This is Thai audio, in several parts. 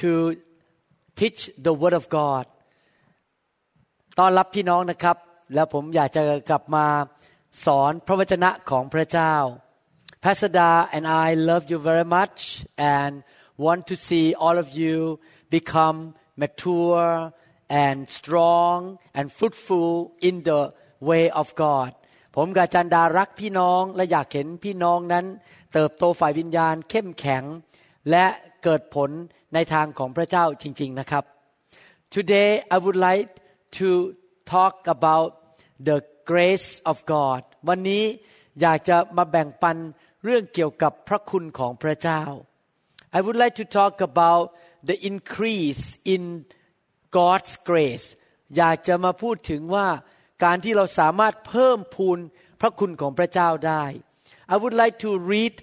to teach the Word of God ต้อนรับพี่น้องนะครับ แล้วผมอยากจะกลับมาสอนพระวจนะของพระเจ้า Pastor Da and I love you very much and want to see all of you become mature and strong and fruitful in the way of God ผมกาจารย์ดารักพี่น้องและอยากเห็นพี่น้องนั้น เติบโตฝ่ายวิญญาณเข้มแข็ง และเกิดผล ในทางของพระเจ้าจริง ๆนะครับ Today I would like to talk about the grace of God วันนี้อยากจะมาแบ่งปันเรื่องเกี่ยวกับพระคุณของพระเจ้า I would like to talk about the increase in God's grace อยากจะมาพูดถึงว่าการที่เราสามารถเพิ่มพูนพระคุณของพระเจ้าได้ I would like to read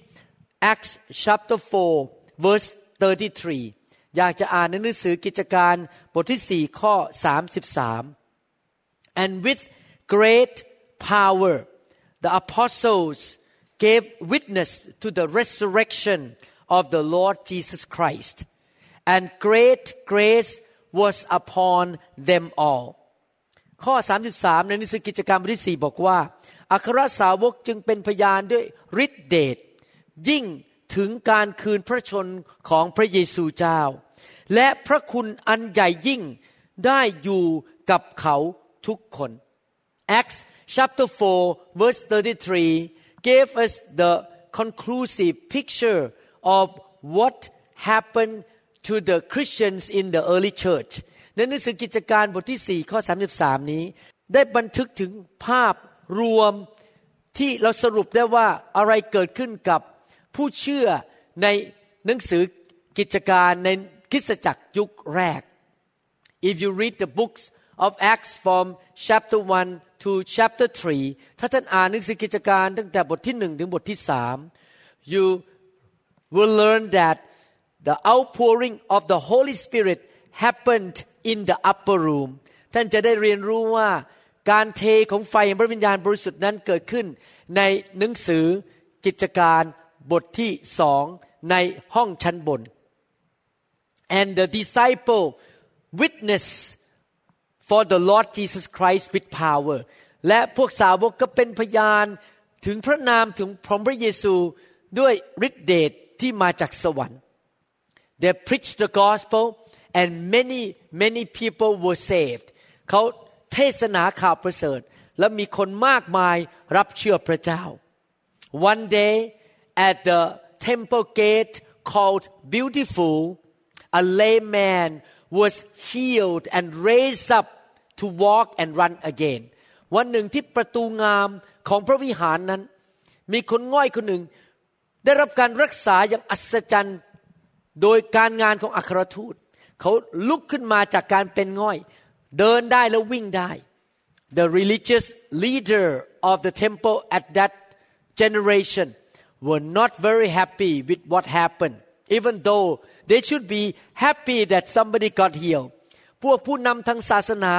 Acts chapter 4 verse 33 อยากจะอ่านในหนังสือกิจการบทที่4ข้อ33 and with great power the apostles gave witness to the resurrection of the Lord Jesus Christ and great grace was upon them all ข้อ 33 ในหนังสือกิจการบทที่ 4 บอกว่า อัครสาวกจึงเป็นพยานด้วยฤทธิเดชยิ่ง ถึงการคืนพระชนของพระเยซูเจ้า และพระคุณอันใหญ่ยิ่งได้อยู่กับเขาทุกคน Acts chapter 4 verse 33 gave us the conclusive picture of what happened to the Christians in the early church ในหนังสือกิจการบทที่ 4 ข้อ 33 นี้ ได้บันทึกถึงภาพรวมที่เราสรุปได้ว่าอะไรเกิดขึ้นกับ ผู้เชื่อในหนังสือกิจการในคริสตจักรยุคแรก If you read the books of Acts from chapter 1 to chapter 3 ถ้าท่านอ่านหนังสือกิจการตั้งแต่บทที่หนึ่งถึงบทที่สาม you will learn that the outpouring of the Holy Spirit happened in the upper room ท่านจะได้เรียนรู้ว่าการเทของไฟแห่งพระวิญญาณบริสุทธิ์นั้นเกิดขึ้นในหนังสือกิจการ บทที่สองในห้องชั้นบน and the disciple witness for the Lord Jesus Christ with power และพวกสาวกก็เป็นพยานถึงพระนามถึงพระเยซูด้วยฤทธิเดชที่มาจากสวรรค์ they preached the gospel and many many people were saved เขาเทศนาข่าวประเสริฐ และมีคนมากมายรับเชื่อพระเจ้า one day at the temple gate called beautiful a lame man was healed and raised up to walk and run again วันหนึ่งที่ประตูงามของพระวิหารนั้น มีคนง่อยคนหนึ่ง ได้รับการรักษาอย่างอัศจรรย์โดยการงานของอัครทูต เขาลุกขึ้นมาจากการเป็นง่อย เดินได้แล้ววิ่งได้ The religious leader of the temple at that generation were not very happy with what happened even though they should be happy that somebody got healed พวกผู้นำทางศาสนา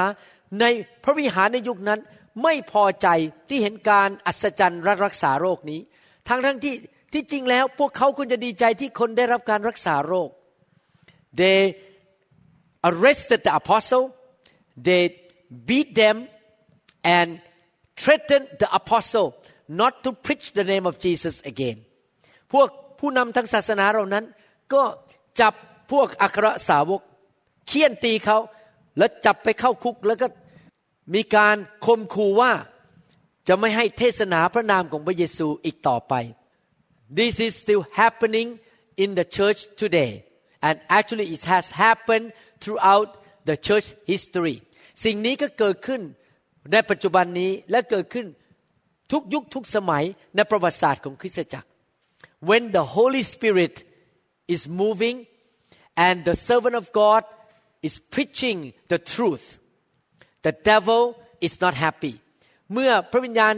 ในพระวิหารในยุคนั้นไม่พอใจที่เห็นการอัศจรรย์รักษาโรคนี้ ทั้งทั้งที่ที่จริงแล้วพวกเขาควรจะดีใจที่คนได้รับการรักษาโรค they arrested the apostle they beat them and threatened the apostle Not to preach the name of Jesus again พวกผู้นำทางศาสนาเหล่านั้น ก็จับพวกอัครสาวกเคี่ยนตีเขาแล้วจับไปเข้าคุกแล้วก็มีการคมคูว่าจะไม่ให้เทศนาพระนามของพระเยซูอีกต่อไป This is still happening in the church today and actually it has happened throughout the church history สิ่งนี้ก็เกิดขึ้นในปัจจุบันนี้และเกิดขึ้น ทุกยุคทุกสมัยในประวัติศาสตร์ของคริสตจักร When the Holy Spirit is moving and the servant of God is preaching the truth the devil is not happy เมื่อพระวิญญาณ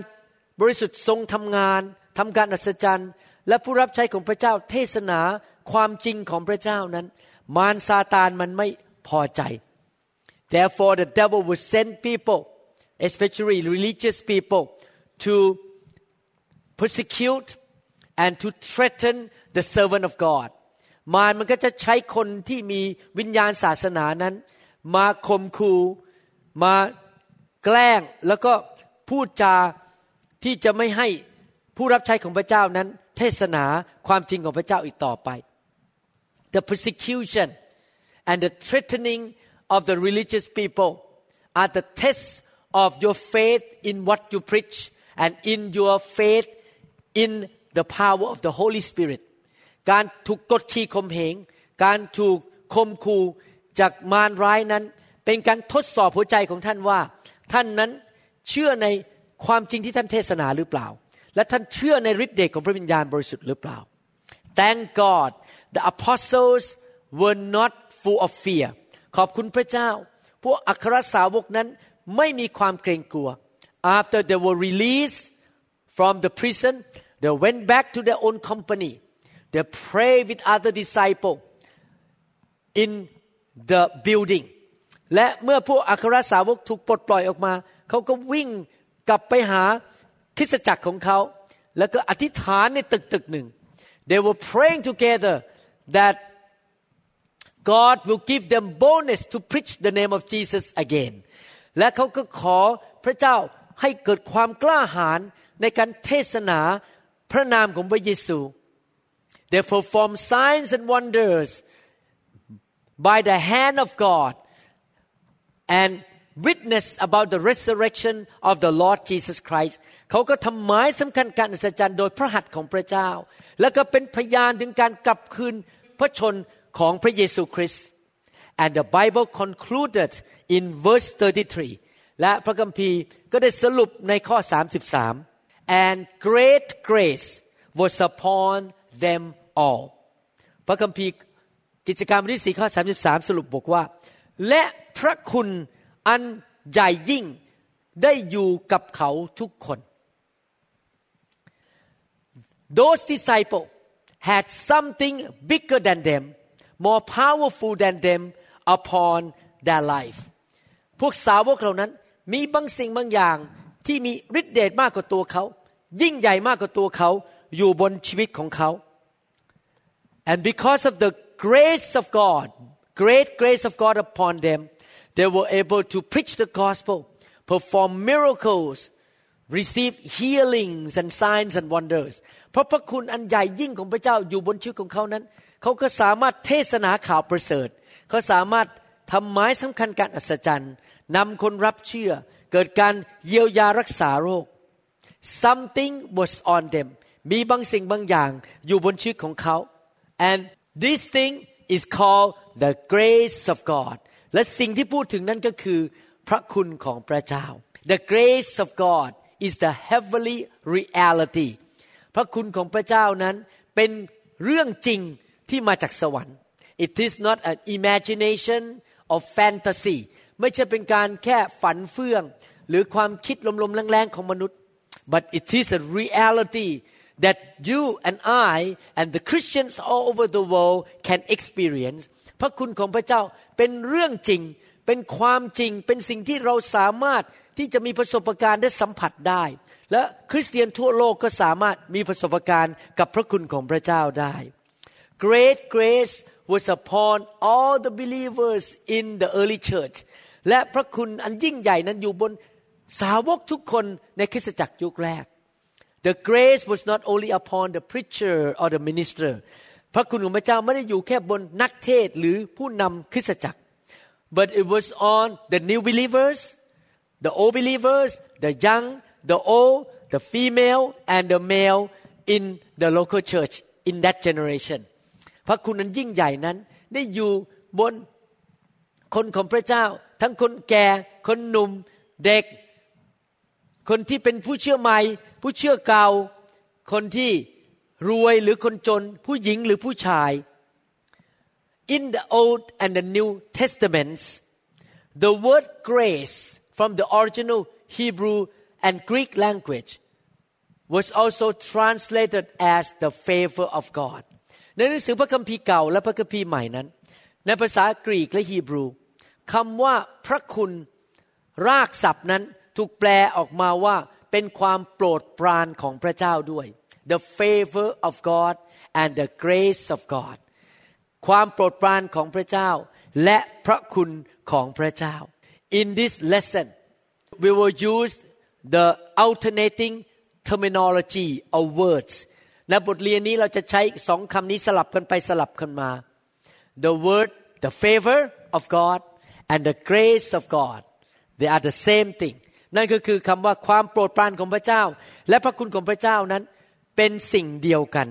บริสุทธิ์ทรงทำงานทำการอัศจรรย์ และผู้รับใช้ของพระเจ้าเทศนาความจริงของพระเจ้านั้น มารซาตานมันไม่พอใจ therefore the devil will send people especially religious people to persecute and to threaten the servant of God มารมันก็จะใช้คนที่มีวิญญาณศาสนานั้น มาข่มขู่มาแกล้งแล้วก็พูดจาที่จะไม่ให้ผู้รับใช้ของพระเจ้านั้น เทศนาความจริงของพระเจ้าอีกต่อไป the persecution and the threatening of the religious people are the tests of your faith in what you preach and in your faith in the power of the Holy Spirit การถูกกดขี่ข่มเหง การถูกคมคูจากมารร้ายนั้น เป็นการทดสอบหัวใจของท่านว่า ท่านนั้นเชื่อในความจริงที่ท่านเทศนาหรือเปล่า และท่านเชื่อในฤทธิ์เดชของพระวิญญาณบริสุทธิ์หรือเปล่า Thank God the apostles were not full of fear ขอบคุณพระเจ้า พวกอัครสาวกนั้นไม่มีความเกรงกลัว after they were released from the prison they went back to their own company they pray with other disciples in the building และเมื่อพวกอัครสาวกถูกปลดปล่อยออกมา เขาก็วิ่งกลับไปหาคริสตจักรของเขา แล้วก็อธิษฐานในตึกตึกหนึ่ง they were praying together that God will give them bonus to preach the name of Jesus again และเขาก็ขอพระเจ้า ให้เกิดความกล้าหาญในการเทศนาพระนามของพระเยซู they perform signs and wonders by the hand of God and witness about the resurrection of the Lord Jesus Christ เขาก็ทำหมายสำคัญการอัศจรรย์โดยพระหัตถ์ของพระเจ้า แล้วก็เป็นพยานถึงการกลับคืนพระชนของพระเยซูคริสต์ and the Bible concluded in verse 33 และพระคัมภีร์ก็ได้สรุปในข้อ 33 and great grace was upon them all พระคัมภีร์กิจการบทที่4ข้อ 33 สรุปบอกว่า และพระคุณอันใหญ่ยิ่งได้อยู่กับเขาทุกคน Those disciples had something bigger than them more powerful than them upon their life พวกสาวกเหล่านั้น มีบางสิ่งบางอย่างที่มีฤทธิเดชมากกว่าตัวเขา ยิ่งใหญ่มากกว่าตัวเขา อยู่บนชีวิตของเขา and because of the grace of God great grace of God upon them they were able to preach the gospel perform miracles receive healings and signs and wonders เพราะพระคุณอันใหญ่ยิ่งของพระเจ้าอยู่บนชีวิตของเขานั้น เขาก็สามารถเทศนาข่าวประเสริฐ เขาสามารถทำหมายสำคัญการอัศจรรย์ นำคนรับเชื่อ เกิดการเยียวยารักษาโรค something was on them มีบางสิ่งบางอย่างอยู่บนชีวิตของเขา and this thing is called the grace of God และสิ่งที่พูดถึงนั้นก็คือ พระคุณของพระเจ้า the grace of God is the heavenly reality พระคุณของพระเจ้านั้นเป็นเรื่องจริงที่มาจากสวรรค์ it is not an imagination of fantasy ไม่ใช่เป็นการแค่ฝันเฟื่อง หรือความคิดลมๆแรงๆของมนุษย์ but it is a reality that you and I and the Christians all over the world can experience พระคุณของพระเจ้าเป็นเรื่องจริง เป็นความจริง เป็นสิ่งที่เราสามารถที่จะมีประสบการณ์ได้สัมผัสได้ และคริสเตียนทั่วโลกก็สามารถมีประสบการณ์กับพระคุณของพระเจ้าได้ Great grace was upon all the believers in the early church และพระคุณอันยิ่งใหญ่นั้นอยู่บนสาวกทุกคนในคริสตจักรยุคแรก The grace was not only upon the preacher or the minister พระคุณของพระเจ้าไม่ได้อยู่แค่บนนักเทศหรือผู้นำคริสตจักร but it was on the new believers the old believers the young the old the female and the male in the local church in that generation พระคุณนั้นยิ่งใหญ่นั้นได้อยู่บนคนของพระเจ้า ทั้งคนแก่ คนหนุ่ม เด็ก คนที่เป็นผู้เชื่อใหม่ ผู้เชื่อเก่า คนที่รวยหรือคนจน ผู้หญิงหรือผู้ชาย in the Old and the New Testaments, the word grace from the original Hebrew and Greek language was also translated as the favor of God ในหนังสือพระคัมภีร์เก่าและพระคัมภีร์ใหม่นั้น ในภาษากรีกและฮีบรู คำว่าพระคุณรากศัพท์นั้นถูกแปลออกมาว่าเป็นความโปรดปรานของพระเจ้าด้วย the favor of God and the grace of God ความโปรดปรานของพระเจ้า และพระคุณของพระเจ้า in this lesson we will use the alternating terminology of words ในบทเรียนนี้เราจะใช้สองคำนี้สลับกันไปสลับกันมา the word the favor of God and the grace of God they are the same thing นั่นก็คือคำว่าความโปรดปรานของพระเจ้า และพระคุณของพระเจ้านั้นเป็นสิ่งเดียวกัน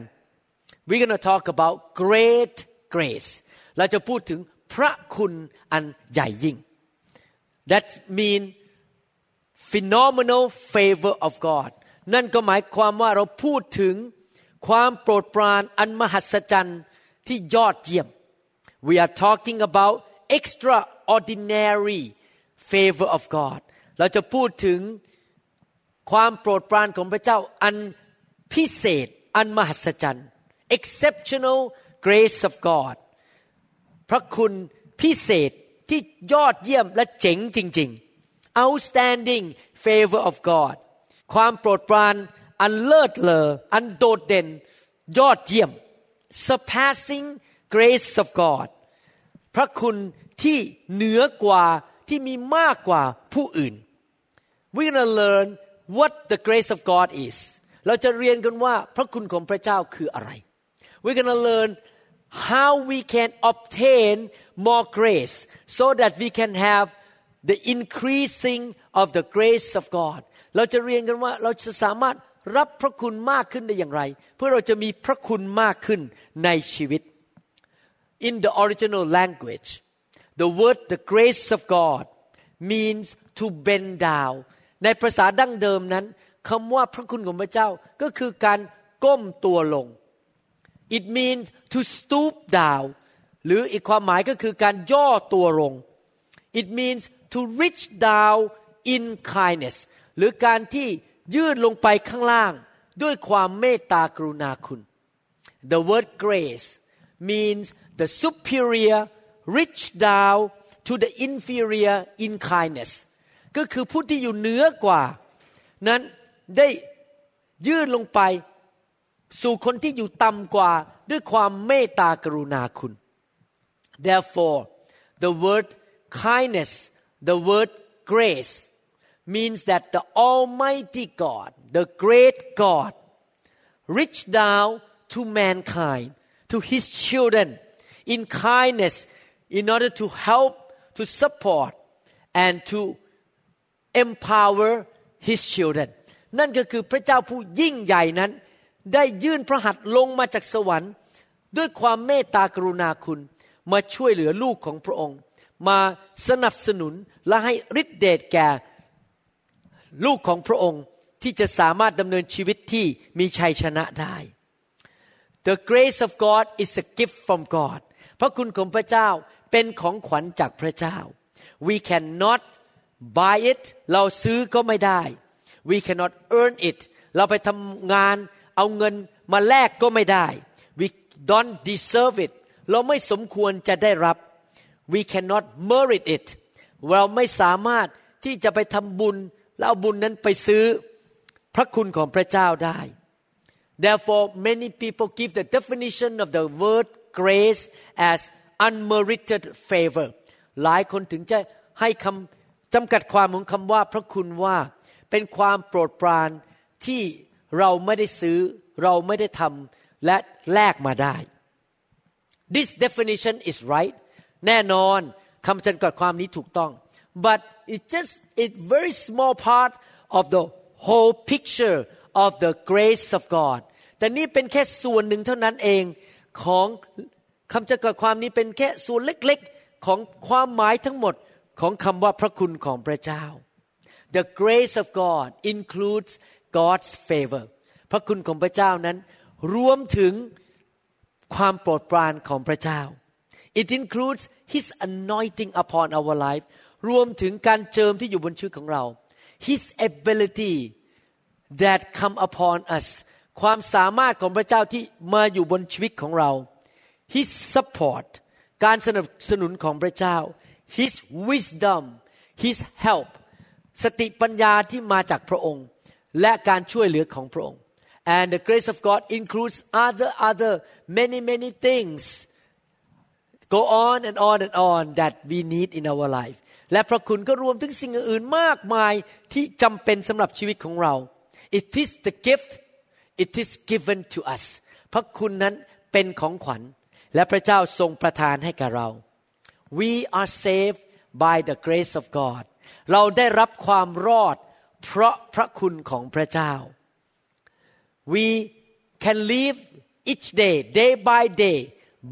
we're gonna talk about great grace เราจะพูดถึงพระคุณอันใหญ่ยิ่ง that mean phenomenal favor of God นั่นก็หมายความว่าเราพูดถึงความโปรดปรานอันมหัศจรรย์ที่ยอดเยี่ยม we are talking about extraordinary favor of God เราจะพูดถึงความโปรดปรานของพระเจ้าอันพิเศษ อันมหัศจรรย์ exceptional grace of God พระคุณพิเศษที่ยอดเยี่ยมและเจ๋งจริง ๆ outstanding favor of God ความโปรดปรานอันเลิศเลออันโดดเด่น ยอดเยี่ยม surpassing grace of God พระคุณที่เหนือกว่าที่มีมากกว่าผู้อื่น we're gonna learn what the grace of God is เราจะเรียนกันว่าพระคุณของพระเจ้าคืออะไร we're gonna learn how we can obtain more grace so that we can have the increasing of the grace of God เราจะเรียนกันว่าเราจะสามารถรับพระคุณมากขึ้นได้อย่างไร เพื่อเราจะมีพระคุณมากขึ้นในชีวิต in the original language the word the grace of God means to bend down ในภาษาดั้งเดิมนั้นคำว่าพระคุณของพระเจ้าก็คือการก้มตัวลง it means to stoop down หรืออีกความหมายก็คือการย่อตัวลง it means to reach down in kindness หรือการที่ยื่นลงไปข้างล่างด้วยความเมตตากรุณาคุณ the word grace means the superior reach down to the inferior in kindness ก็คือผู้ที่อยู่เหนือกว่า นั้นได้ยื่นลงไปสู่คนที่อยู่ต่ำกว่าด้วยความเมตตากรุณาคุณ therefore the word kindness the word grace means that the almighty God the great God reached down to mankind to his children in kindness in order to help to support and to empower his children นั่นก็คือพระเจ้าผู้ยิ่งใหญ่นั้น ได้ยื่นพระหัตถ์ลงมาจากสวรรค์ ด้วยความเมตตากรุณาคุณ มาช่วยเหลือลูกของพระองค์ มาสนับสนุนและให้ฤทธิเดชแก่ลูกของพระองค์ที่จะสามารถดำเนินชีวิตที่มีชัยชนะได้ The grace of God is a gift from God พระคุณของพระเจ้าเป็นของขวัญจากพระเจ้า we cannot buy it เราซื้อก็ไม่ได้ we cannot earn it เราไปทำงานเอาเงินมาแลกก็ไม่ได้ we don't deserve it เราไม่สมควรจะได้รับ we cannot merit it เราไม่สามารถที่จะไปทำบุญแล้วเอาบุญนั้นไปซื้อพระคุณของพระเจ้าได้ Therefore many people give the definition of the word grace as unmerited favor หลายคนถึงจะให้คำจำกัดความของคำว่าพระคุณว่าเป็นความโปรดปรานที่เราไม่ได้ซื้อเราไม่ได้ทำและแลกมาได้ This definition is right แน่นอนคำจำกัดความนี้ถูกต้อง but it's just a very small part of the whole picture of the grace of God แต่นี่เป็นแค่ส่วนหนึ่งเท่านั้นเอง ของคำจำกัดความนี้เป็นแค่ส่วนเล็กๆของความหมายทั้งหมดของคำว่าพระคุณของพระเจ้า The grace of God includes God's favor พระคุณของพระเจ้านั้น รวมถึงความโปรดปรานของพระเจ้า It includes His anointing upon our life รวมถึงการเจิมที่อยู่บนชีวิตของเรา His ability that come upon us ความสามารถของพระเจ้าที่มาอยู่บนชีวิตของเรา His support การสนับสนุนของพระเจ้า His wisdom His help สติปัญญาที่มาจากพระองค์ และการช่วยเหลือของพระองค์ and the grace of God includes other other many many things go on and on and on that we need in our life และพระคุณก็รวมถึงสิ่งอื่นมากมายที่จำเป็นสำหรับชีวิตของเรา it is the gift it is given to us พระคุณนั้นเป็นของขวัญ และพระเจ้าทรงประทานให้กับเรา we are saved by the grace of God เราได้รับความรอดเพราะพระคุณของพระเจ้า we can live each day day by day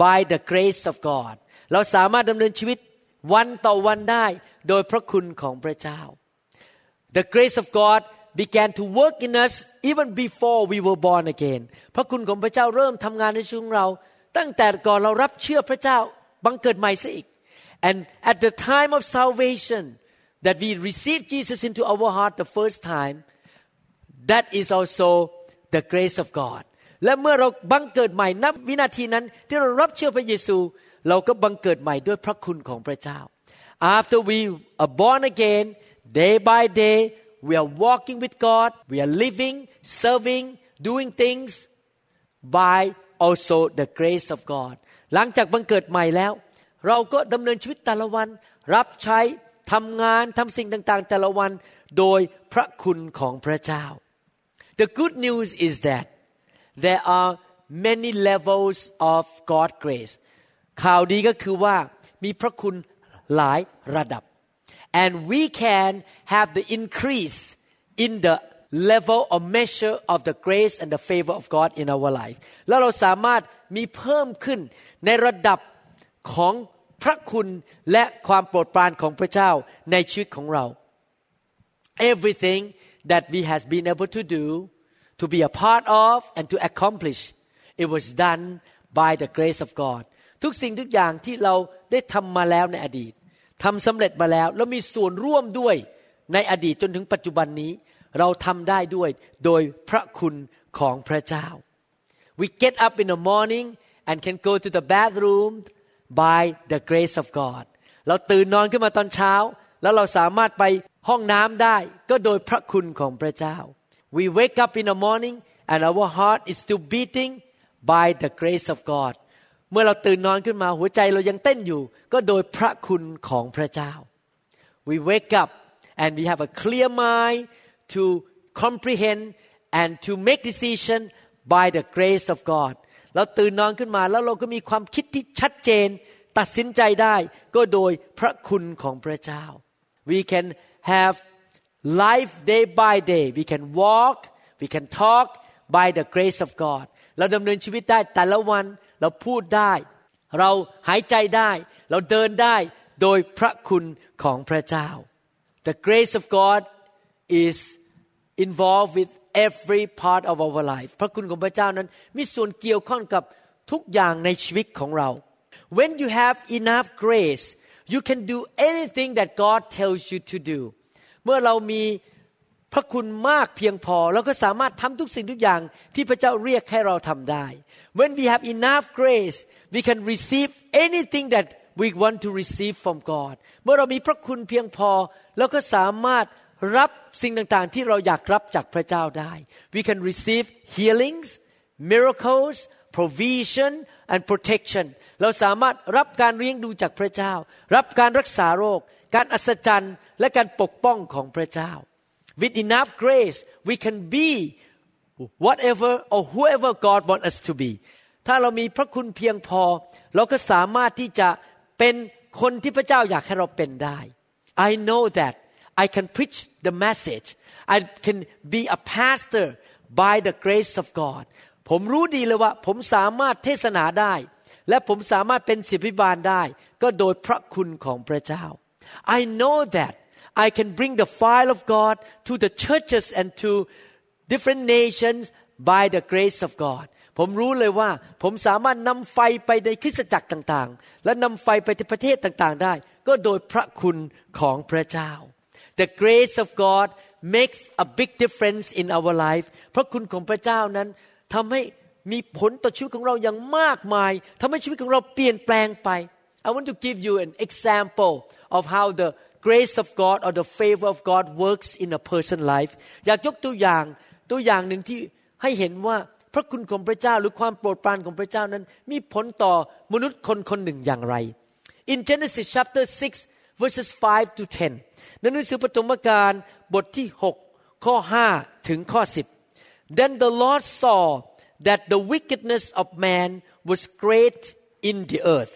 by the grace of God เราสามารถดำเนินชีวิตวันต่อวันได้โดยพระคุณของพระเจ้า The grace of God began to work in us even before we were born again พระคุณของพระเจ้าเริ่มทำงานในชีวิตของเรา ตั้งแต่ก่อนเรารับเชื่อพระเจ้าบังเกิดใหม่ซะอีก and at the time of salvation that we receive Jesus into our heart the first time that is also the grace of God และเมื่อเราบังเกิดใหม่นับวินาทีนั้น ที่เรารับเชื่อพระเยซู เราก็บังเกิดใหม่ด้วยพระคุณของพระเจ้า after we are born again day by day we are walking with God we are living serving doing things by also the grace of God หลังจากบังเกิดใหม่แล้ว เราก็ดำเนินชีวิตแต่ละวัน รับใช้ทำงานทำสิ่งต่างๆ แต่ละวันโดยพระคุณของพระเจ้า The good news is that there are many levels of God grace ข่าวดีก็คือว่ามีพระคุณหลายระดับ and we can have the increase in the level or measure of the grace and the favor of God in our life แล้วเราสามารถมีเพิ่มขึ้นในระดับของพระคุณและความโปรดปรานของพระเจ้าในชีวิตของเรา everything that we has been able to do to be a part of and to accomplish it was done by the grace of God ทุกสิ่งทุกอย่างที่เราได้ทำมาแล้วในอดีต ทำสำเร็จมาแล้ว แล้วมีส่วนร่วมด้วยในอดีตจนถึงปัจจุบันนี้ เราทำได้ด้วยโดยพระคุณของพระเจ้า we get up in the morning and can go to the bathroom by the grace of God เราตื่นนอนขึ้นมาตอนเช้า แล้วเราสามารถไปห้องน้ำได้ ก็โดยพระคุณของพระเจ้า we wake up in the morning and our heart is still beating by the grace of God เมื่อเราตื่นนอนขึ้นมาหัวใจเรายังเต้นอยู่ ก็โดยพระคุณของพระเจ้า we wake up and we have a clear mind to comprehend and to make decision by the grace of God เราตื่นนอนขึ้นมาแล้วเราก็มีความคิดที่ชัดเจน ตัดสินใจได้ก็โดยพระคุณของพระเจ้า we can have life day by day we can walk we can talk by the grace of God เราดำเนินชีวิตได้แต่ละวันเราพูดได้ เราหายใจได้ เราเดินได้โดยพระคุณของพระเจ้า the grace of God is involved with every part of our life พระคุณของพระเจ้านั้นมีส่วนเกี่ยวข้องกับทุกอย่างในชีวิตของเรา when you have enough grace you can do anything that God tells you to do เมื่อเรามี พระคุณมากเพียงพอเราก็สามารถทำทุกสิ่งทุกอย่างที่พระเจ้าเรียกให้เราทำได้ when we have enough grace we can receive anything that we want to receive from God เมื่อเรามีพระคุณเพียงพอเราก็สามารถรับสิ่งต่างๆ ที่เราอยากรับจากพระเจ้าได้ we can receive healings miracles provision and protection เราสามารถรับการเลี้ยงดูจากพระเจ้า รับการรักษาโรค การอัศจรรย์ และการปกป้องของพระเจ้า with enough grace we can be whatever or whoever God want us to be ถ้าเรามีพระคุณเพียงพอ เราก็สามารถที่จะเป็นคนที่พระเจ้าอยากให้เราเป็นได้ I know that I can preach the message I can be a pastor by the grace of God ผมรู้ดีเลยว่าผมสามารถเทศนาได้ และผมสามารถเป็นศิบิบาลได้ ก็โดยพระคุณของพระเจ้า I know that I can bring the file of God to the churches and to different nations by the grace of God ผมรู้เลยว่า ผมสามารถนำไฟไปในคริสตจักรต่างๆ และนำไฟไปที่ประเทศต่างๆ ได้ ก็โดยพระคุณของพระเจ้า The grace of God makes a big difference in our life พระคุณของพระเจ้านั้นทำให้มีผลต่อชีวิตของเราอย่างมากมายทำให้ชีวิตของเราเปลี่ยนแปลงไป I want to give you an example of how the grace of God or the favor of God works in a person's life อยากยกตัวอย่างตัวอย่างหนึ่งที่ให้เห็นว่าพระคุณของพระเจ้าหรือความโปรดปรานของพระเจ้านั้น มีผลต่อมนุษย์คนคนหนึ่งอย่างไร In Genesis chapter 6 verses 5 to 10ในหนังสือปฐมกาลบทที่ 6 ข้อ 5 ถึงข้อ 10 Then the Lord saw that the wickedness of man was great in the earth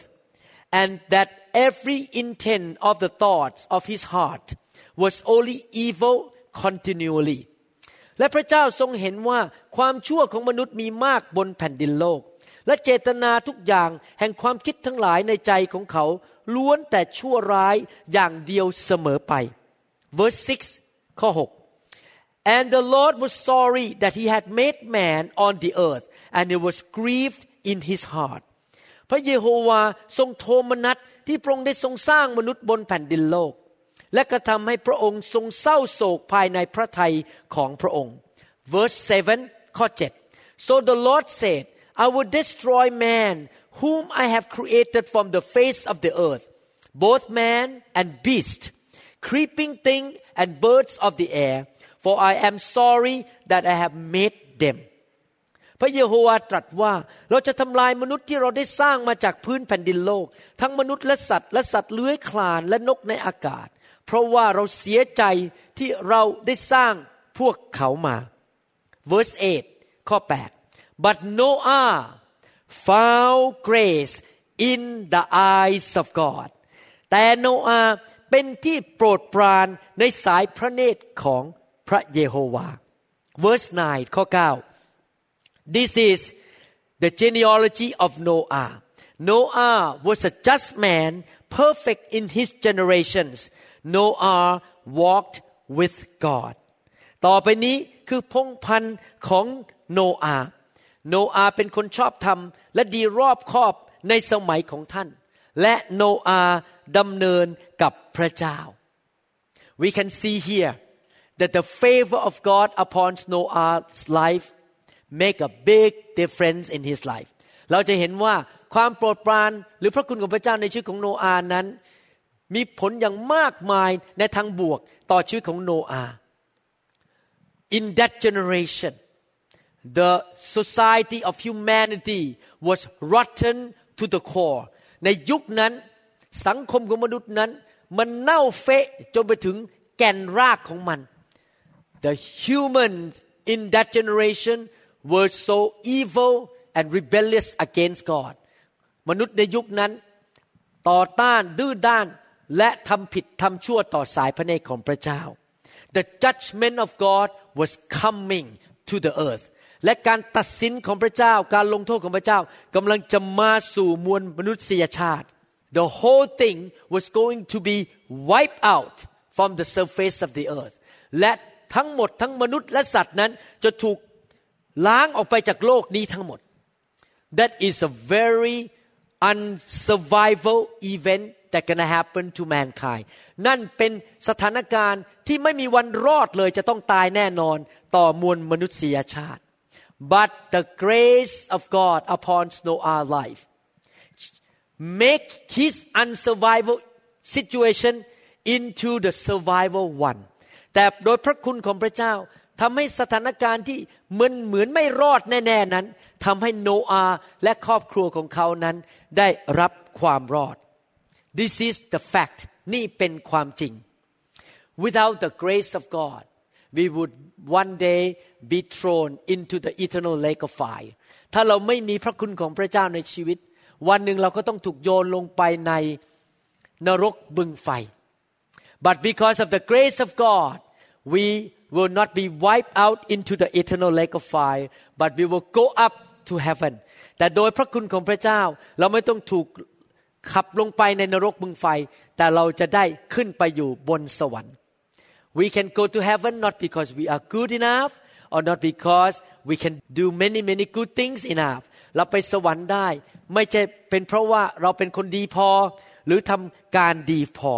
and that every intent of the thoughts of his heart was only evil continually และพระเจ้าทรงเห็นว่าความชั่วของมนุษย์มีมากบนแผ่นดินโลก และเจตนาทุกอย่างแห่งความคิดทั้งหลายในใจของเขา ล้วนแต่ชั่วร้ายอย่างเดียวเสมอไป verse 6ข้อ6 and the Lord was sorry that he had made man on the earth and he was grieved in his heart พระเยโฮวาทรงโทมนัส ที่พระองค์ได้ทรงสร้างมนุษย์บนแผ่นดินโลก และกระทำให้พระองค์ทรงเศร้าโศกภายในพระทัยของพระองค์ verse 7ข้อ7 so the Lord said I will destroy man whom I have created from the face of the earth both man and beast creeping thing and birds of the air for I am sorry that I have made them พระเยโฮวาตรัสว่าเราจะทำลายมนุษย์ที่เราได้สร้างมาจากพื้นแผ่นดินโลก ทั้งมนุษย์และสัตว์และสัตว์เลื้อยคลานและนกในอากาศ เพราะว่าเราเสียใจที่เราได้สร้างพวกเขามา verse 8 ข้อ 8 but Noah found grace in the eyes of God แต่โนอาเป็นที่โปรดปรานในสายพระเนตรของพระเยโฮวา verse 9 ข้อ 9 this is the genealogy of Noah Noah was a just man perfect in his generations Noah walked with God ต่อไปนี้คือพงพันธ์ของโนอา โนอาเป็นคนชอบธรรมและดีรอบคอบในสมัยของท่าน และโนอาดำเนินกับพระเจ้า we can see here that the favor of God upon Noah's life make a big difference in his life เราจะเห็นว่าความโปรดปรานหรือพระคุณของพระเจ้าในชีวิตของโนอานั้น มีผลอย่างมากมายในทางบวกต่อชีวิตของโนอา In that generation the society of humanity was rotten to the core ในยุคนั้นสังคมของมนุษย์นั้น มันเน่าเฟะจนไปถึงแก่นรากของมัน The humans in that generation were so evil and rebellious against God มนุษย์ในยุคนั้น ต่อต้านดื้อด้าน และทำผิดทำชั่วต่อสายพระเนตรของพระเจ้า The judgment of God was coming to the earth และการตัดสินของพระเจ้าการลงโทษของพระเจ้ากำลังจะมาสู่มวลมนุษยชาติ The whole thing was going to be wiped out from the surface of the earth และทั้งหมดทั้งมนุษย์และสัตว์นั้นจะถูก ล้างออกไปจากโลกนี้ทั้งหมด That is a very unsurvival event that gonna happen to mankind นั่นเป็นสถานการณ์ที่ไม่มีวันรอดเลยจะต้องตายแน่นอนต่อมวลมนุษยชาติ but the grace of God upon Noah's life make his unsurvival situation into the survival one แต่โดยพระคุณของพระเจ้าทำให้สถานการณ์ที่ เหมือนเหมือนไม่รอดแน่ ๆนั้นทำให้โนอาและครอบครัวของเขานั้นได้รับความรอด This is the fact นี่เป็นความจริง Without the grace of God we would one day be thrown into the eternal lake of fire ถ้าเราไม่มีพระคุณของพระเจ้าในชีวิต วันหนึ่งเราก็ต้องถูกโยนลงไปในนรกบึงไฟ but because of the grace of God we will not be wiped out into the eternal lake of fire but we will go up to heaven แต่โดยพระคุณของพระเจ้าเราไม่ต้องถูกขับลงไปในนรกบึงไฟ แต่เราจะได้ขึ้นไปอยู่บนสวรรค์ we can go to heaven not because we are good enough or not because we can do many many good things enough เราไปสวรรค์ได้ ไม่ใช่เป็นเพราะว่าเราเป็นคนดีพอ หรือทำการดีพอ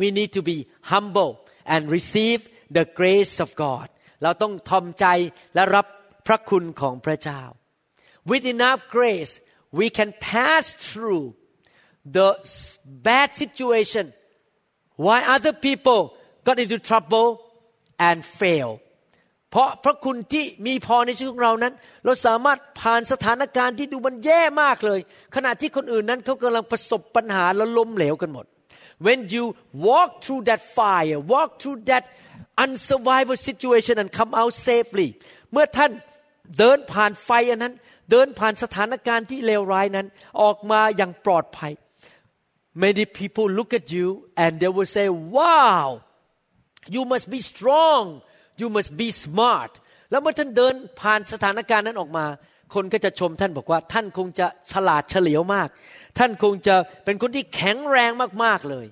we need to be humble and receive the grace of God เราต้องทอมใจและรับพระคุณของพระเจ้า with enough grace we can pass through the bad situation why other people got into trouble and fail เพราะพระคุณที่มีพอในชีวิตของเรานั้น เราสามารถผ่านสถานการณ์ที่ดูมันแย่มากเลย ขณะที่คนอื่นนั้นเขากำลังประสบปัญหาและล้มเหลวกันหมด when you walk through that fire walk through that unsurvivable situation and come out safely เมื่อท่านเดินผ่านไฟอันนั้น เดินผ่านสถานการณ์ที่เลวร้ายนั้น ออกมาอย่างปลอดภัย many people look at you and they will say wow you must be strong you must be smart แล้วเมื่อท่านเดินผ่านสถานการณ์นั้นออกมา คนก็จะชมท่านบอกว่า ท่านคงจะฉลาดเฉลียวมาก ท่านคงจะเป็นคนที่แข็งแรงมากๆเลย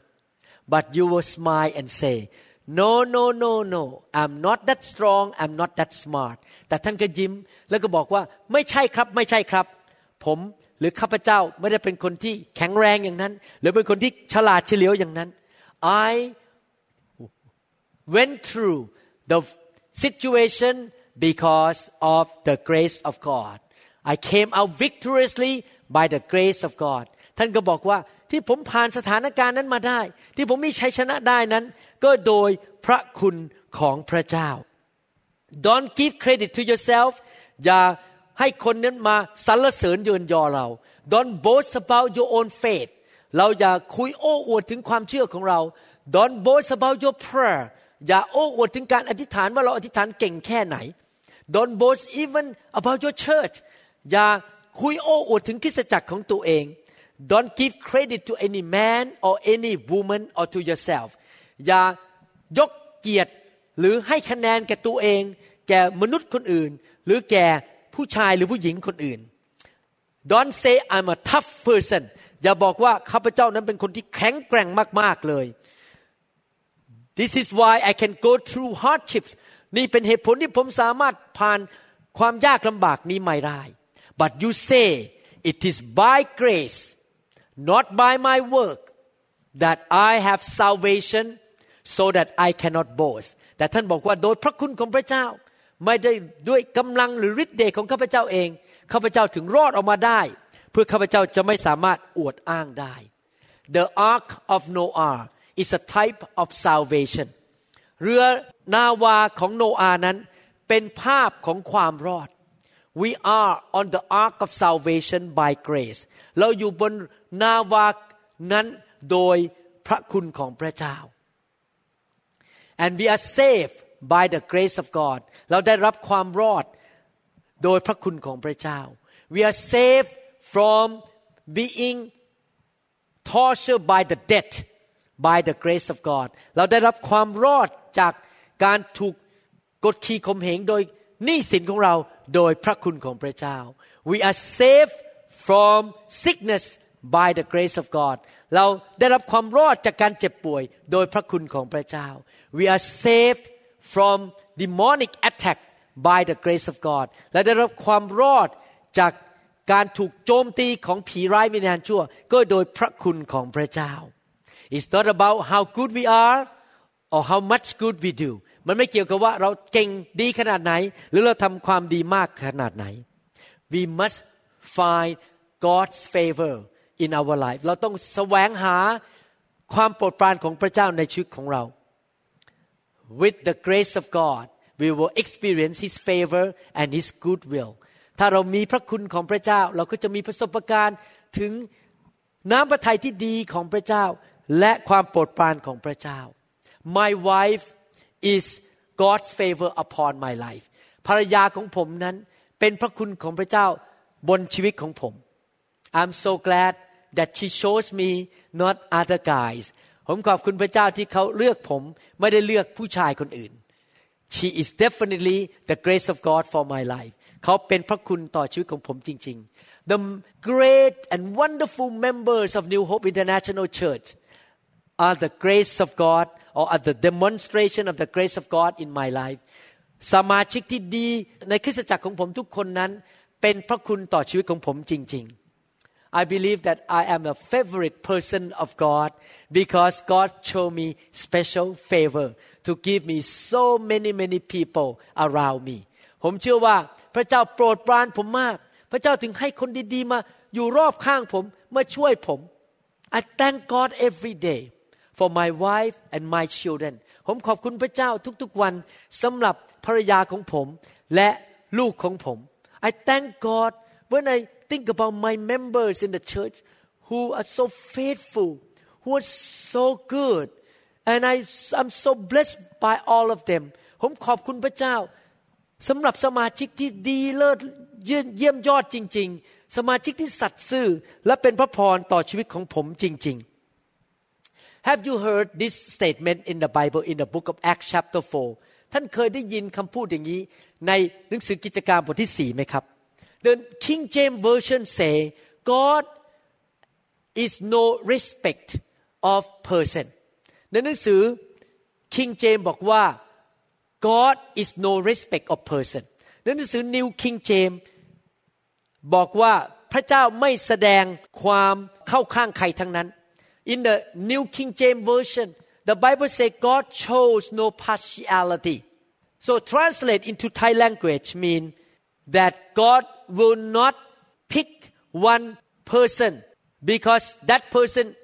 but you will smile and say no no no no I'm not that strong I'm not that smart แต่ท่านก็ยิ้มแล้วก็บอกว่าไม่ใช่ครับไม่ใช่ครับ ผมหรือข้าพเจ้าไม่ได้เป็นคนที่แข็งแรงอย่างนั้น หรือเป็นคนที่ฉลาดเฉลียวอย่างนั้น I went through the situation because of the grace of God I came out victoriously by the grace of God ท่านก็บอกว่า ที่ผมผ่านสถานการณ์นั้นมาได้ ที่ผมมีชัยชนะได้นั้น ก็โดยพระคุณของพระเจ้า Don't give credit to yourself อย่าให้คนนั้นมาสรรเสริญเยินยอเรา Don't boast about your own faith เราอย่าคุยโอ้อวดถึงความเชื่อของเรา Don't boast about your prayer อย่าโอ้อวดถึงการอธิษฐานว่าเราอธิษฐานเก่งแค่ไหน Don't boast even about your church อย่าคุยโอ้อวดถึงคริสตจักรของตัวเอง Don't give credit to any man or any woman or to yourself อย่ายกเกียรติหรือให้คะแนนแก่ตัวเอง แก่มนุษย์คนอื่น หรือแก่ผู้ชายหรือผู้หญิงคนอื่น Don't say I'm a tough person อย่าบอกว่าข้าพเจ้านั้นเป็นคนที่แข็งแกร่งมากๆเลย This is why I can go through hardships นี่เป็นเหตุผลที่ผมสามารถผ่านความยากลำบากนี้ไม่ได้ But you say it is by grace not by my work that I have salvation so that I cannot boast แต่ท่านบอกว่าโดยพระคุณของพระเจ้า ไม่ได้ด้วยกำลังหรือฤทธิ์เดชของข้าพเจ้าเองข้าพเจ้าถึงรอดออกมาได้ เพื่อข้าพเจ้าจะไม่สามารถอวดอ้างได้ The Ark of Noah is a type of salvation เรือนาวาของโนอานั้นเป็นภาพของความรอด we are on the ark of salvation by grace เราอยู่บน นาวานั้นโดยพระคุณของพระเจ้า and we are saved by the grace of God เราได้รับความรอดโดยพระคุณของพระเจ้า we are saved from being tortured by the death by the grace of God เราได้รับความรอดจากการถูกกดขี่ข่มเหงโดยหนี้สินของเราโดยพระคุณของพระเจ้า we are saved from sickness by the grace of God เราได้รับความรอดจากการเจ็บป่วย โดยพระคุณของพระเจ้า we are saved from demonic attack by the grace of God และได้รับความรอดจากการถูกโจมตีของผีร้ายวิญญาณชั่ว ก็โดยพระคุณของพระเจ้า It's not about how good we are or how much good we do มันไม่เกี่ยวกับว่าเราเก่งดีขนาดไหน หรือเราทำความดีมากขนาดไหน we must find God's favor in our life เราต้องแสวงหาความโปรดปรานของพระเจ้าในชีวิตของเรา with the grace of God we will experience His favor and His goodwill ถ้าเรามีพระคุณของพระเจ้า เราก็จะมีประสบการณ์ถึงน้ำพระทัยที่ดีของพระเจ้า และความโปรดปรานของพระเจ้า my wife is God's favor upon my life ภรรยาของผมนั้นเป็นพระคุณของพระเจ้าบนชีวิตของผม I'm so glad that she chose me not other guys ผมขอบคุณพระเจ้าที่เขาเลือกผมไม่ได้เลือกผู้ชายคนอื่น She is definitely the grace of God for my life เขาเป็นพระคุณต่อชีวิตของผมจริง ๆ The great and wonderful members of New Hope International Church are the grace of God or are the demonstration of the grace of God in my life สมาชิกที่ดีในคริสตจักรของผมทุกคนนั้น เป็นพระคุณต่อชีวิตของผมจริง ๆ I believe that I am a favorite person of God because God show me special favor to give me so many many people around me ผมเชื่อว่าพระเจ้าโปรดปรานผมมาก พระเจ้าถึงให้คนดีๆมาอยู่รอบข้างผมมาช่วยผม I thank God every day for my wife and my children ผมขอบคุณพระเจ้าทุกๆวันสำหรับภรรยาของผมและลูกของผม I thank God when I think about my members in the church who are so faithful who are so good and I I'm so blessed by all of them ผมขอบคุณพระเจ้าสำหรับสมาชิกที่ดีเลิศเยี่ยมยอดจริง ๆ สมาชิกที่สัตย์ซื่อและเป็นพระพรต่อชีวิตของผมจริง ๆ Have you heard this statement in the Bible in the book of Acts chapter 4 ท่านเคยได้ยินคำพูดอย่างนี้ในหนังสือกิจการบทที่สี่ไหมครับ The King James Version say God is no respect of person ในหนังสือ King James บอกว่า God is no respect of person ในหนังสือ New King James บอกว่าพระเจ้าไม่แสดงความเข้าข้างใครทั้งนั้น In the New King James Version the Bible say God chose no partiality so translate into Thai language mean that God will not pick one person because that person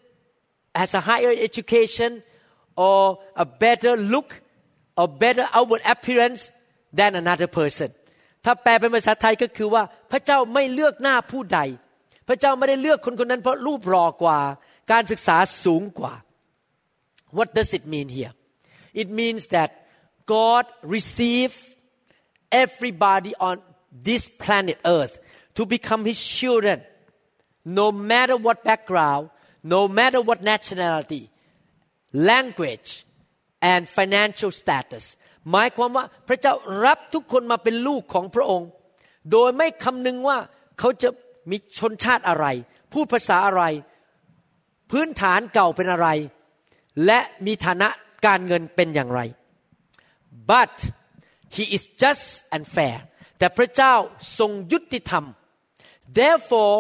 has a higher education or a better look or better outward appearance than another person ถ้าแปลเป็นภาษาไทยก็คือว่าพระเจ้าไม่เลือกหน้าผู้ใด พระเจ้าไม่ได้เลือกคนคนนั้นเพราะรูปรอกว่า การศึกษาสูงกว่า What does it mean here It means that God received everybody on this planet earth to become his children no matter what background no matter what nationality language and financial status หมายความว่าพระเจ้ารับทุกคนมาเป็นลูกของพระองค์ โดยไม่คำนึงว่าเขาจะมีชนชาติอะไร พูดภาษาอะไร พื้นฐานเก่าเป็นอะไร และมีฐานะการเงินเป็นอย่างไร but he is just and fair แต่พระเจ้าทรงยุติธรรม therefore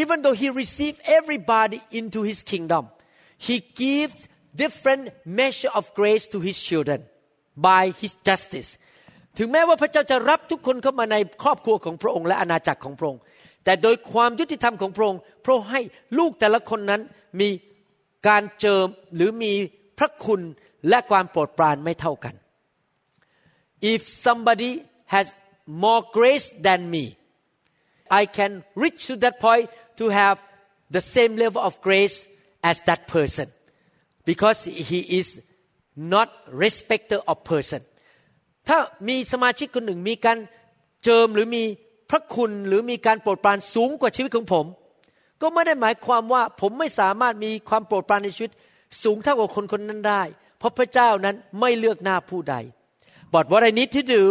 even though he received everybody into his kingdom he gives different measure of grace to his children by his justice ถึงแม้ว่าพระเจ้าจะรับทุกคนเข้ามาในครอบครัวของพระองค์และอาณาจักรของพระองค์ แต่โดยความยุติธรรมของพระองค์พระองค์ให้ลูกแต่ละคนนั้นมีการเจิมหรือมีพระคุณและความโปรดปรานไม่เท่ากัน if somebody has more grace than me I can reach to that point to have the same level of grace as that person because he is not respecter of person ถ้ามีสมาชิกคนหนึ่งมีการเจิมหรือมีพระคุณหรือมีการโปรดปรานสูงกว่าชีวิตของผม ก็ไม่ได้หมายความว่าผมไม่สามารถมีความโปรดปรานในชีวิต สูงเท่ากับคนคนนั้นได้ เพราะพระเจ้านั้นไม่เลือกหน้าผู้ใด but what I need to do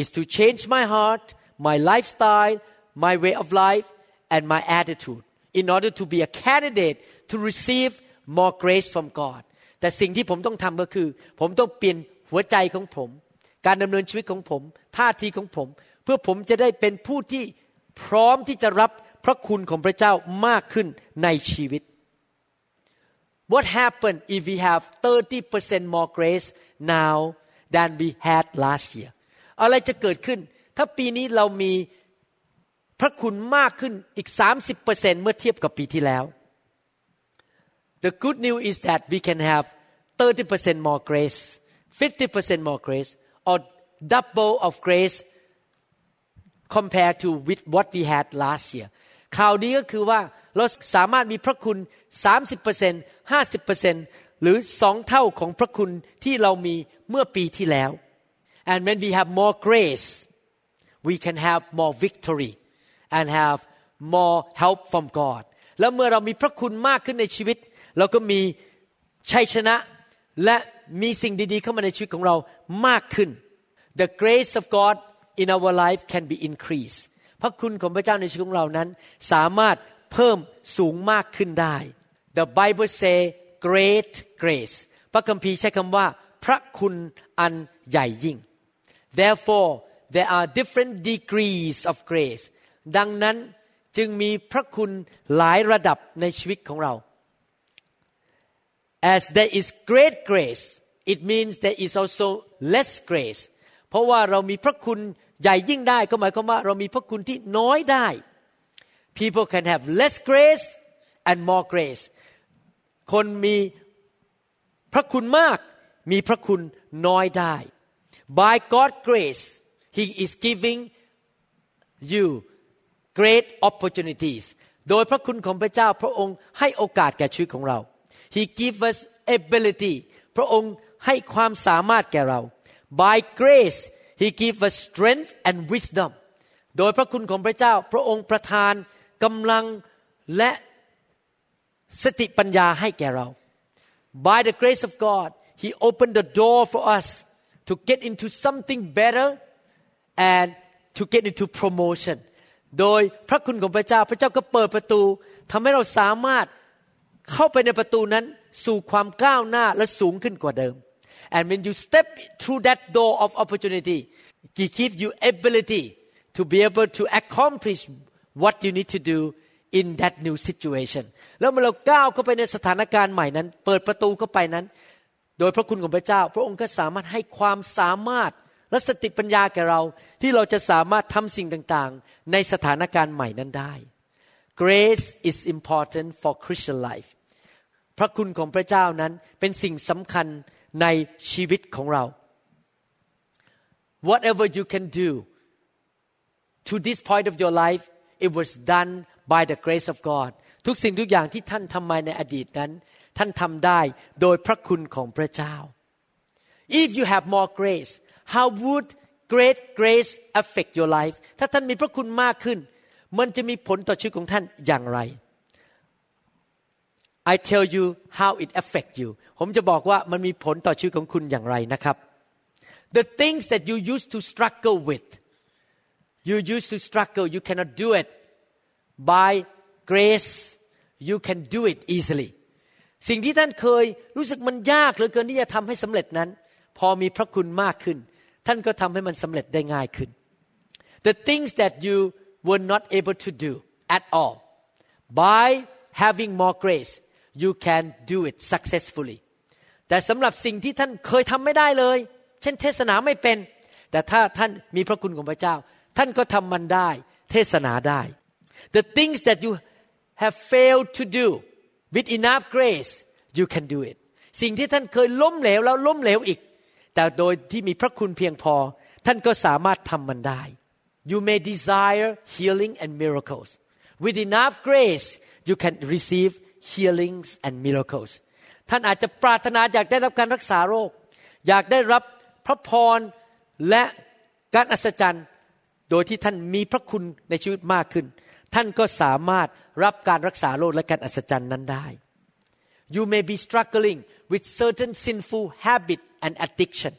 is to change my heart my lifestyle my way of life and my attitude in order to be a candidate to receive more grace from God แต่สิ่งที่ผมต้องทำก็คือ ผมต้องเปลี่ยนหัวใจของผม การดำเนินชีวิตของผม ท่าทีของผม เพื่อผมจะได้เป็นผู้ที่พร้อมที่จะรับพระคุณของพระเจ้ามากขึ้นในชีวิต What happened if we have 30% more grace now than we had last year อะไรจะเกิดขึ้น ถ้าปีนี้เรามีพระคุณมากขึ้นอีก 30%เมื่อเทียบกับปีที่แล้ว The good news is that we can have 30% more grace, 50% more grace, or double of grace compared to with what we had last year ข่าวดีก็คือว่าเราสามารถมีพระคุณ 30% 50%หรือสองเท่าของพระคุณที่เรามีเมื่อปีที่แล้ว and when we have more grace we can have more victory and have more help from God แล้วเมื่อเรามีพระคุณมากขึ้นในชีวิต เราก็มีชัยชนะและมีสิ่งดีๆเข้ามาในชีวิตของเรามากขึ้น The grace of God in our life can be increased พระคุณของพระเจ้าในชีวิตของเรานั้น สามารถเพิ่มสูงมากขึ้นได้ The Bible say great grace พระคัมภีร์ใช้คำว่า พระคุณอันใหญ่ยิ่ง therefore there are different degrees of grace ดังนั้นจึงมีพระคุณหลายระดับในชีวิตของเรา as there is great grace it means there is also less grace เพราะว่าเรามีพระคุณใหญ่ยิ่งได้ก็หมายความว่าเรามีพระคุณที่น้อยได้ people can have less grace and more grace คนมีพระคุณมากมีพระคุณน้อยได้ by God's grace He is giving you great opportunities โดยพระคุณของพระเจ้าพระองค์ให้โอกาสแก่ชีวิตของเรา He give us ability พระองค์ให้ความสามารถแก่เรา by grace He give us strength and wisdom โดยพระคุณของพระเจ้าพระองค์ประทานกำลังและสติปัญญาให้แก่เรา by the grace of God He opened the door for us to get into something better and to get into promotion โดยพระคุณของพระเจ้าพระเจ้าก็เปิดประตูทำให้เราสามารถเข้าไปในประตูนั้นสู่ความก้าวหน้าและสูงขึ้นกว่าเดิม and when you step through that door of opportunity He gives you ability to be able to accomplish what you need to do in that new situation แล้วเมื่อเราก้าวเข้าไปในสถานการณ์ใหม่นั้น เปิดประตูเข้าไปนั้น โดยพระคุณของพระเจ้า พระองค์ก็สามารถให้ความสามารถและสติปัญญาแก่เราที่เราจะสามารถทำสิ่งต่างๆ ในสถานการณ์ใหม่นั้นได้ grace is important for Christian life พระคุณของพระเจ้านั้นเป็นสิ่งสำคัญในชีวิตของเรา whatever you can do to this point of your life it was done by the grace of God ทุกสิ่งทุกอย่างที่ท่านทำมาในอดีตนั้น ท่านทำได้โดยพระคุณของพระเจ้า if you have more grace how would great grace affect your life ถ้าท่านมีพระคุณมากขึ้น มันจะมีผลต่อชีวิตของท่านอย่างไร I tell you how it affect you ผมจะบอกว่ามันมีผลต่อชีวิตของคุณอย่างไรนะครับ the things that you used to struggle with you used to struggle you cannot do it by grace you can do it easily สิ่งที่ท่านเคยรู้สึกมันยากเหลือเกินที่จะทำให้สำเร็จนั้น พอมีพระคุณมากขึ้น ท่านก็ทำให้มันสำเร็จได้ง่ายขึ้น the things that you were not able to do at all by having more grace you can do it successfully แต่สำหรับสิ่งที่ท่านเคยทำไม่ได้เลย เช่นเทศนาไม่เป็น แต่ถ้าท่านมีพระคุณของพระเจ้า ท่านก็ทำมันได้ เทศนาได้ the things that you have failed to do with enough grace you can do it สิ่งที่ท่านเคยล้มเหลวแล้วล้มเหลวอีก แต่โดยที่มีพระคุณเพียงพอ ท่านก็สามารถทำมันได้ you may desire healing and miracles with enough grace you can receive healings and miracles ท่านอาจจะปรารถนาอยากได้รับการรักษาโรค อยากได้รับพระพรและการอัศจรรย์ โดยที่ท่านมีพระคุณในชีวิตมากขึ้น ท่านก็สามารถ รับการรักษาโรคและการอัศจรรย์นั้นได้ you may be struggling with certain sinful habit and addiction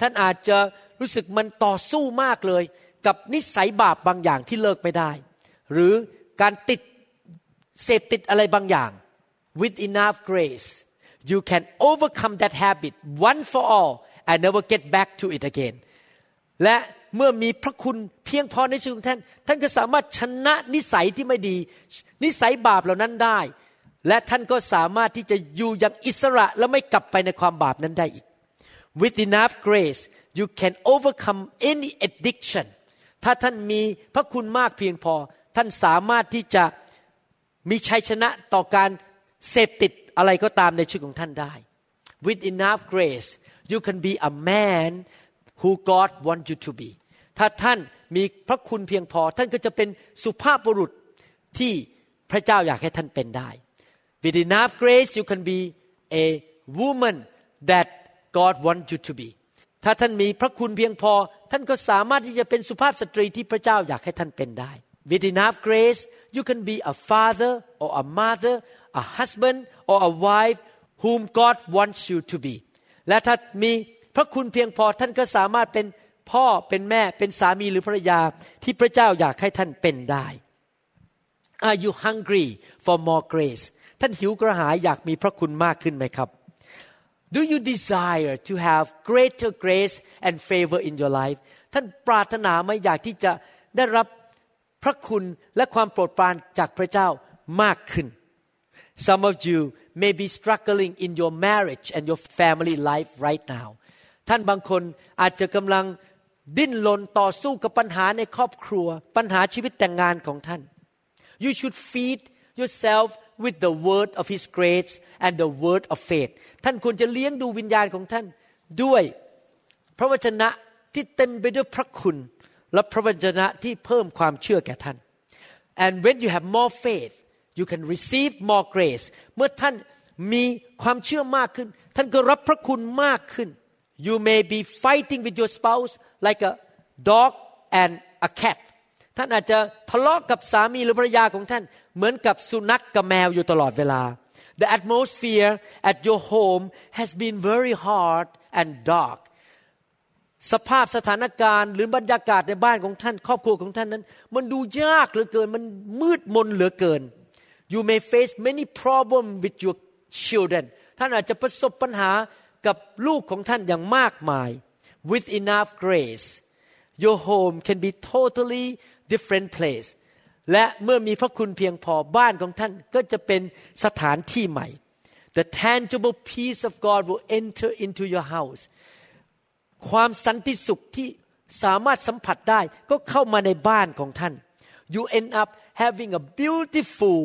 ท่านอาจจะรู้สึกมันต่อสู้มากเลย กับนิสัยบาปบางอย่างที่เลิกไม่ได้ หรือการติดเสพติดอะไรบางอย่าง with enough grace you can overcome that habit one for all and never get back to it again และ เมื่อมีพระคุณเพียงพอในชีวิตของท่าน ท่านก็สามารถชนะนิสัยที่ไม่ดี นิสัยบาปเหล่านั้นได้ และท่านก็สามารถที่จะอยู่อย่างอิสระและไม่กลับไปในความบาปนั้นได้อีก with enough grace you can overcome any addiction ถ้าท่านมีพระคุณมากเพียงพอ ท่านสามารถที่จะมีชัยชนะต่อการเสพติดอะไรก็ตามในชีวิตของท่านได้ with enough grace you can be a man who God want you to be ถ้าท่านมีพระคุณเพียงพอ ท่านก็จะเป็นสุภาพบุรุษที่พระเจ้าอยากให้ท่านเป็นได้ with enough grace you can be a woman that God want you to be ถ้าท่านมีพระคุณเพียงพอ ท่านก็สามารถที่จะเป็นสุภาพสตรีที่พระเจ้าอยากให้ท่านเป็นได้ with enough grace you can be a father or a mother a husband or a wife whom God wants you to be และถ้ามี พระคุณเพียงพอท่านก็สามารถเป็นพ่อเป็นแม่เป็นสามีหรือภรรยาที่พระเจ้าอยากให้ท่านเป็นได้ Are you hungry for more grace ท่านหิวกระหายอยากมีพระคุณมากขึ้นไหมครับ Do you desire to have greater grace and favor in your life ท่านปรารถนาไหมอยากที่จะได้รับพระคุณและความโปรดปรานจากพระเจ้ามากขึ้น Some of you may be struggling in your marriage and your family life right now ท่านบางคนอาจจะกำลังดิ้นรนต่อสู้กับปัญหาในครอบครัว ปัญหาชีวิตแต่งงานของท่าน You should feed yourself with the word of His grace and the word of faith ท่านควรจะเลี้ยงดูวิญญาณของท่านด้วยพระวจนะที่เต็มไปด้วยพระคุณ และพระวจนะที่เพิ่มความเชื่อแก่ท่าน and when you have more faith you can receive more grace เมื่อท่านมีความเชื่อมากขึ้น ท่านก็รับพระคุณมากขึ้น you may be fighting with your spouse like a dog and a cat ท่านอาจจะทะเลาะกับสามีหรือภรรยาของท่านเหมือนกับสุนัขกกับแมวอยู่ตลอดเวลา The atmosphere at your home has been very hard and dark สภาพสถานการณ์หรือบรรยากาศในบ้านของท่าน ครอบครัวของท่านนั้น มันดูยากเหลือเกิน มันมืดมนเหลือเกิน you may face many problems with your children ท่านอาจจะประสบปัญหา กับลูกของท่านอย่างมากมาย with enough grace your home can be totally different place และเมื่อมีพระคุณเพียงพอบ้านของท่านก็จะเป็นสถานที่ใหม่ the tangible peace of God will enter into your house ความสันติสุขที่สามารถสัมผัสได้ก็เข้ามาในบ้านของท่าน you end up having a beautiful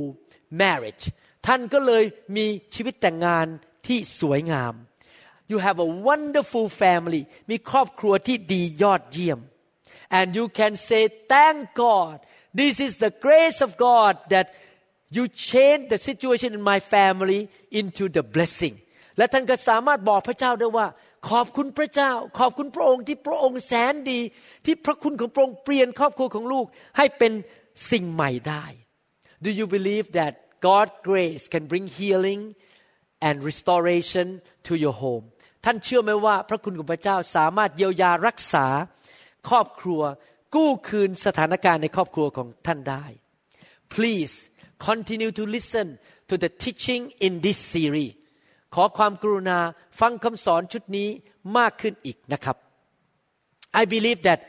marriage ท่านก็เลยมีชีวิตแต่งงานที่สวยงาม you have a wonderful family มีครอบครัวที่ดียอดเยี่ยม and you can say thank God this is the grace of God that you change the situation in my family into the blessing และท่านก็สามารถบอกพระเจ้าได้ว่า ขอบคุณพระเจ้า ขอบคุณพระองค์ที่พระองค์แสนดี ที่พระคุณของพระองค์เปลี่ยนครอบครัวของลูกให้เป็นสิ่งใหม่ได้ Do you believe that God's grace can bring healing and restoration to your home ท่านเชื่อไหมว่าพระคุณของพระเจ้าสามารถเยียวยารักษาครอบครัว กู้คืนสถานการณ์ในครอบครัวของท่านได้ Please continue to listen to the teaching in this series ขอความกรุณาฟังคำสอนชุดนี้มากขึ้นอีกนะครับ I believe that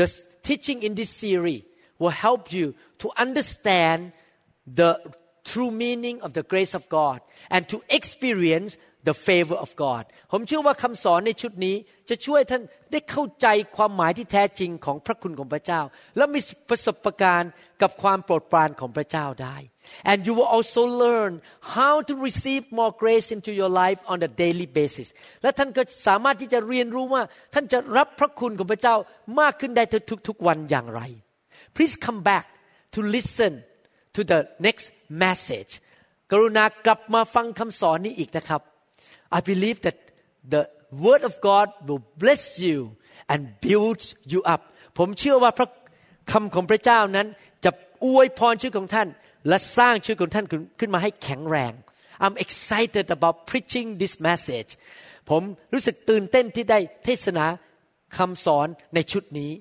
the teaching in this series will help you to understand the true meaning of the grace of God and to experience the favor of God ผมเชื่อว่าคำสอนในชุดนี้จะช่วยท่านได้เข้าใจความหมายที่แท้จริงของพระคุณของพระเจ้า และมีประสบการณ์กับความโปรดปรานของพระเจ้าได้ and you will also learn how to receive more grace into your life on a daily basis และท่านก็สามารถที่จะเรียนรู้ว่าท่านจะรับพระคุณของพระเจ้ามากขึ้นได้ทุกๆวันอย่างไร please come back to listen to the next message กรุณากลับมาฟังคำสอนนี้อีกนะครับ I believe that the word of God will bless you and build you up ผมเชื่อว่าพระคำของพระเจ้านั้น จะอวยพรชีวิตของท่าน และสร้างชีวิตของท่านขึ้นมาให้แข็งแรง I'm excited about preaching this message ผมรู้สึกตื่นเต้นที่ได้เทศนาคำสอนในชุดนี้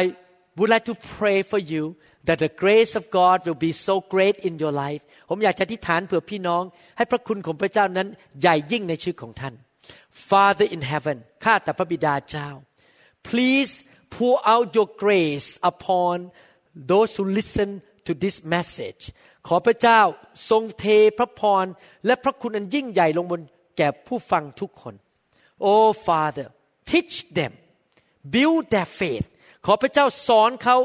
I would like to pray for you that the grace of God will be so great in your life ผมอยากจะอธิษฐานเผื่อพี่น้อง ให้พระคุณของพระเจ้านั้นใหญ่ยิ่งในชีวิตของท่าน Father in heaven ข้าแต่พระบิดาเจ้า please pour out your grace upon those who listen to this message ขอพระเจ้าทรงเทพระพรและพระคุณอันยิ่งใหญ่ลงบนแก่ผู้ฟังทุกคน Oh Father teach them build their faith ขอพระเจ้าสอนเขา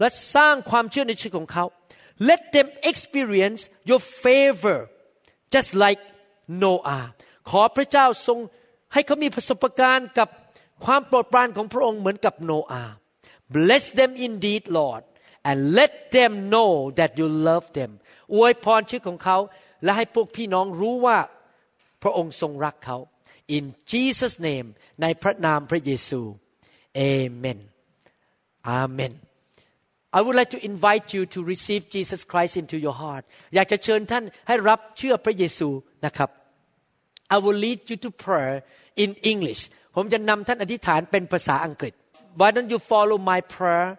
และสร้างความเชื่อในชีวิตของเขา let them experience your favor just like Noah ขอพระเจ้าทรงให้เขามีประสบการณ์กับความโปรดปรานของพระองค์เหมือนกับโนอา bless them indeed Lord and let them know that you love them อวยพรชีวิตของเขา และให้พวกพี่น้องรู้ว่าพระองค์ทรงรักเขา in Jesus name ในพระนามพระเยซู Amen Amen I would like to invite you to receive Jesus Christ into your heart อยากจะเชิญท่านให้รับเชื่อพระเยซูนะครับ I will lead you to prayer in English ผมจะนำท่านอธิษฐานเป็นภาษาอังกฤษ Why don't you follow my prayer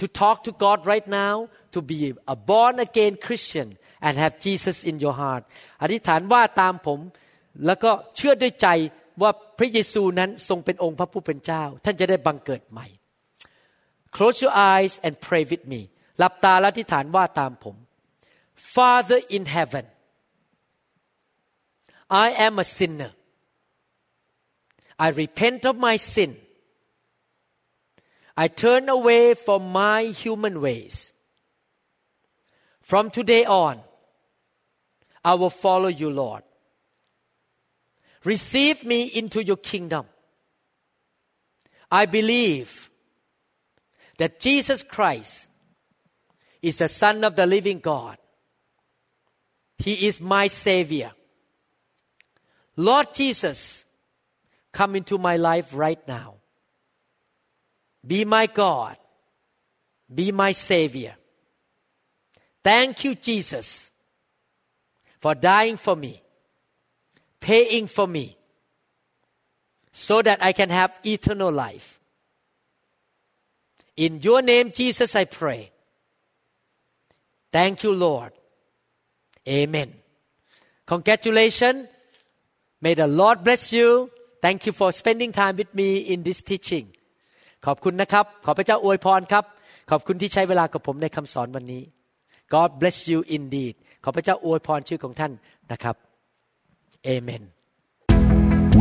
to talk to God right now to be a born again Christian and have Jesus in your heart อธิษฐานว่าตามผม แล้วก็เชื่อด้วยใจว่าพระเยซูนั้นทรงเป็นองค์พระผู้เป็นเจ้า ท่านจะได้บังเกิดใหม่ Close your eyes and pray with me หลับตาและที่ฐานว่าตามผม Father in heaven I am a sinner I repent of my sin I turn away from my human ways From today on I will follow you Lord Receive me into your kingdom I believe that Jesus Christ is the Son of the living God. He is my Savior. Lord Jesus, come into my life right now. Be my God. Be my Savior. Thank you, Jesus, for dying for me, paying for me, so that I can have eternal life. In your name, Jesus, I pray. Thank you, Lord. Amen. Congratulations. May the Lord bless you. Thank you for spending time with me in this teaching. ขอบคุณนะครับ ขอพระเจ้าอวยพรครับ ขอบคุณที่ใช้เวลากับผมในคำสอนวันนี้ God bless you indeed ขอพระเจ้าอวยพรชื่อของท่านนะครับ Amen.